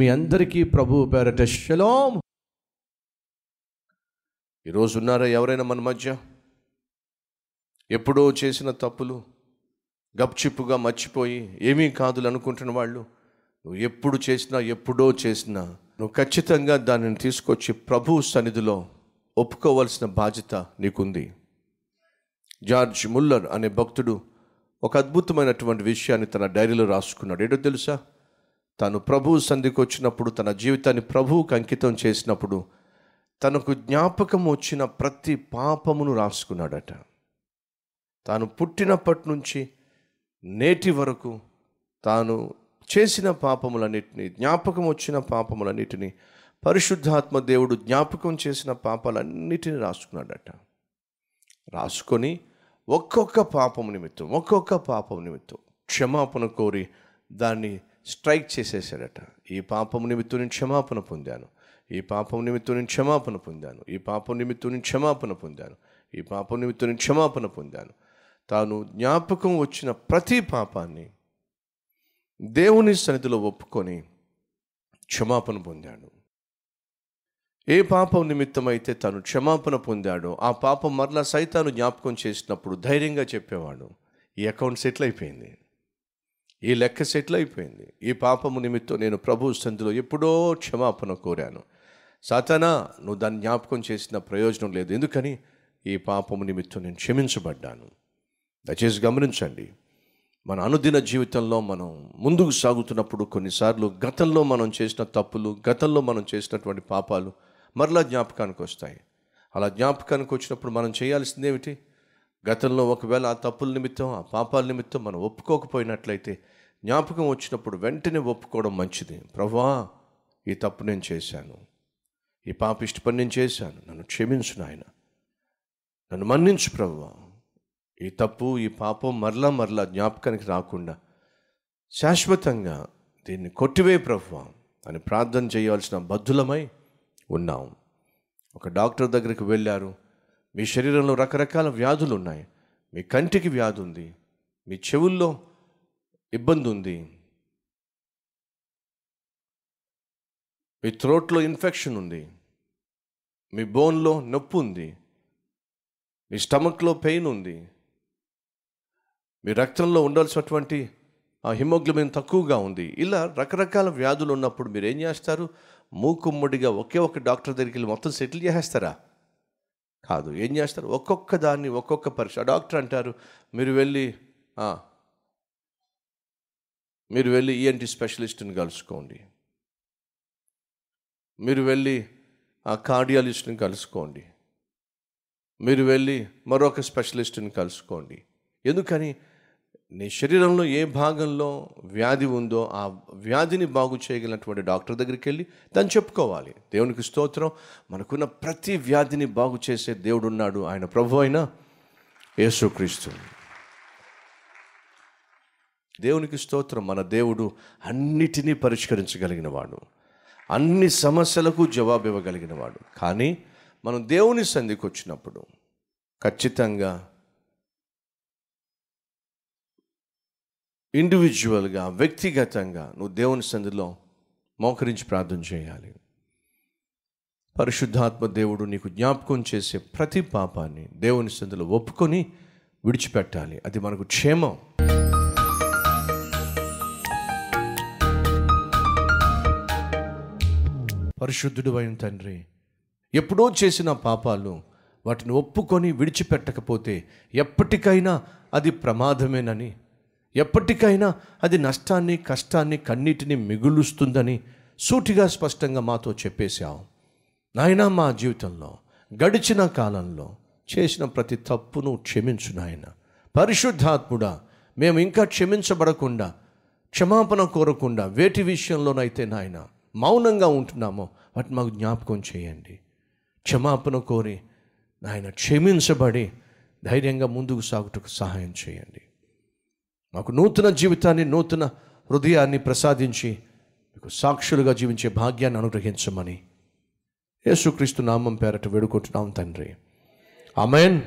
మీ అందరికీ ప్రభు పేరట శలోం. ఈరోజు ఉన్నారా ఎవరైనా మన మధ్య? ఎప్పుడో చేసిన తప్పులు గప్చిప్పుగా మర్చిపోయి ఏమీ కాదులు అనుకుంటున్న వాళ్ళు నువ్వు ఎప్పుడు చేసినా ఎప్పుడో చేసినా నువ్వు ఖచ్చితంగా దానిని తీసుకొచ్చి ప్రభు సన్నిధిలో ఒప్పుకోవలసిన బాధ్యత నీకుంది. జార్జ్ ముల్లర్ అనే భక్తుడు ఒక అద్భుతమైనటువంటి విషయాన్ని తన డైరీలో రాసుకున్నాడు. ఏంటో తెలుసా? తాను ప్రభువు సంధికి వచ్చినప్పుడు తన జీవితాన్ని ప్రభువుకు అంకితం చేసినప్పుడు తనకు జ్ఞాపకం వచ్చిన ప్రతి పాపమును రాసుకున్నాడట. తాను పుట్టినప్పటి నుంచి నేటి వరకు తాను చేసిన పాపములన్నిటినీ జ్ఞాపకం వచ్చిన పాపములన్నిటినీ పరిశుద్ధాత్మ దేవుడు జ్ఞాపకం చేసిన పాపాలన్నిటినీ రాసుకున్నాడట. రాసుకొని ఒక్కొక్క పాపం నిమిత్తం ఒక్కొక్క పాపం నిమిత్తం క్షమాపణ కోరి దాన్ని స్ట్రైక్ చేసేసాడట ఈ పాపం నిమిత్తం నేను క్షమాపణ పొందాను. ఈ పాపం నిమిత్తం నేను క్షమాపణ పొందాను. ఈ పాపం నిమిత్తం నేను క్షమాపణ పొందాను. ఈ పాపం నిమిత్తం నేను క్షమాపణ పొందాను. తాను జ్ఞాపకం వచ్చిన ప్రతి పాపాన్ని దేవుని సన్నిధిలో ఒప్పుకొని క్షమాపణ పొందాడు. ఏ పాపం నిమిత్తమైతే తను క్షమాపణ పొందాడో ఆ పాపం మరలా సైతాను జ్ఞాపకం చేసినప్పుడు ధైర్యంగా చెప్పేవాడు. ఈ అకౌంట్ సెటిల్ అయిపోయింది. ఈ లెక్క సెటిల్ అయిపోయింది. ఈ పాపము నిమిత్తం నేను ప్రభు సంధిలో ఎప్పుడో క్షమాపణ కోరాను. సతనా నువ్వు దాన్ని జ్ఞాపకం చేసిన ప్రయోజనం లేదు. ఎందుకని? ఈ పాపము నిమిత్తం నేను క్షమించబడ్డాను. దయచేసి గమనించండి. మన అనుదిన జీవితంలో మనం ముందుకు సాగుతున్నప్పుడు కొన్నిసార్లు గతంలో మనం చేసిన తప్పులు గతంలో మనం చేసినటువంటి పాపాలు మరలా జ్ఞాపకానికి వస్తాయి. అలా జ్ఞాపకానికి వచ్చినప్పుడు మనం చేయాల్సింది ఏమిటి గతంలో ఒకవేళ ఆ తప్పుల నిమిత్తం ఆ పాపాల నిమిత్తం మనం ఒప్పుకోకపోయినట్లయితే జ్ఞాపకం వచ్చినప్పుడు వెంటనే ఒప్పుకోవడం మంచిది. ప్రభా ఈ తప్పు నేను చేశాను. ఈ పాప ఇష్టపడి నేను చేశాను. నన్ను క్షమించు నాయన. నన్ను మన్నించు ప్రభా. ఈ తప్పు ఈ పాపం మరలా మరలా జ్ఞాపకానికి రాకుండా శాశ్వతంగా దీన్ని కొట్టివే ప్రభువా అని ప్రార్థన చేయాల్సిన బద్ధులమై ఉన్నాం. ఒక డాక్టర్ దగ్గరికి వెళ్ళారు. మీ శరీరంలో రకరకాల వ్యాధులు ఉన్నాయి మీ కంటికి వ్యాధి ఉంది మీ చెవుల్లో ఇబ్బంది ఉంది మీ థ్రోట్లో ఇన్ఫెక్షన్ ఉంది మీ బోన్లో నొప్పి ఉంది మీ స్టమక్లో పెయిన్ ఉంది మీ రక్తంలో ఉండాల్సినటువంటి ఆ హిమోగ్లోబిన్ తక్కువగా ఉంది. ఇలా రకరకాల వ్యాధులు ఉన్నప్పుడు మీరు ఏం చేస్తారు? మూకుమ్మడిగా ఒకే ఒక డాక్టర్ దగ్గరికి వెళ్ళి మొత్తం సెటిల్ చేసేస్తారా? కాదు. ఏం చేస్తారు? ఒక్కొక్క దాన్ని ఒక్కొక్క పరీక్ష డాక్టర్ అంటారు మీరు వెళ్ళి మీరు వెళ్ళి ఈఎన్టి స్పెషలిస్ట్ని కలుసుకోండి. మీరు వెళ్ళి ఆ కార్డియాలజిస్ట్ని కలుసుకోండి. మీరు వెళ్ళి మరొక స్పెషలిస్ట్ని కలుసుకోండి. ఎందుకని? నీ శరీరంలో ఏ భాగంలో వ్యాధి ఉందో ఆ వ్యాధిని బాగు చేయగలిగినటువంటి డాక్టర్ దగ్గరికి వెళ్ళి దాన్ని చెప్పుకోవాలి. దేవునికి స్తోత్రం. మనకున్న ప్రతి వ్యాధిని బాగు చేసే దేవుడు ఉన్నాడు. ఆయన ప్రభు అయిన యేసుక్రీస్తు దేవునికి స్తోత్రం. మన దేవుడు అన్నిటినీ పరిష్కరించగలిగిన వాడు. అన్ని సమస్యలకు జవాబు ఇవ్వగలిగిన వాడు. కానీ మనం దేవుని సంధికి వచ్చినప్పుడు ఖచ్చితంగా ఇండివిజువల్గా వ్యక్తిగతంగా నువ్వు దేవుని సంధిలో మోకరించి ప్రార్థన చేయాలి. పరిశుద్ధాత్మ దేవుడు నీకు జ్ఞాపకం చేసే ప్రతి పాపాన్ని దేవుని సంధిలో ఒప్పుకొని విడిచిపెట్టాలి. అది మనకు క్షేమం. పరిశుద్ధుడు అయిన తండ్రి ఎప్పుడో చేసిన పాపాలు వాటిని ఒప్పుకొని విడిచిపెట్టకపోతే ఎప్పటికైనా అది ప్రమాదమేనని ఎప్పటికైనా అది నష్టాన్ని కష్టాన్ని కన్నీటిని మిగులుస్తుందని సూటిగా స్పష్టంగా మాతో చెప్పేశావు. నాయనా మా జీవితంలో గడిచిన కాలంలో చేసిన ప్రతి తప్పును క్షమించు నాయన. పరిశుద్ధాత్ముడా మేము ఇంకా క్షమించబడకుండా క్షమాపణ కోరకుండా వేటి విషయంలోనైతే నాయన మౌనంగా ఉంటున్నామో వాటి మాకు జ్ఞాపకం చేయండి. క్షమాపణ కోరి నాయన క్షమించబడి ధైర్యంగా ముందుకు సాగుటకు సహాయం చేయండి. మాకు నూతన జీవితాన్ని నూతన హృదయాన్ని ప్రసాదించి మీకు సాక్షులుగా జీవించే భాగ్యాన్ని అనుగ్రహించమని యేసుక్రీస్తు నామం పేరట వేడుకుంటున్నాం తండ్రి. ఆమెన్.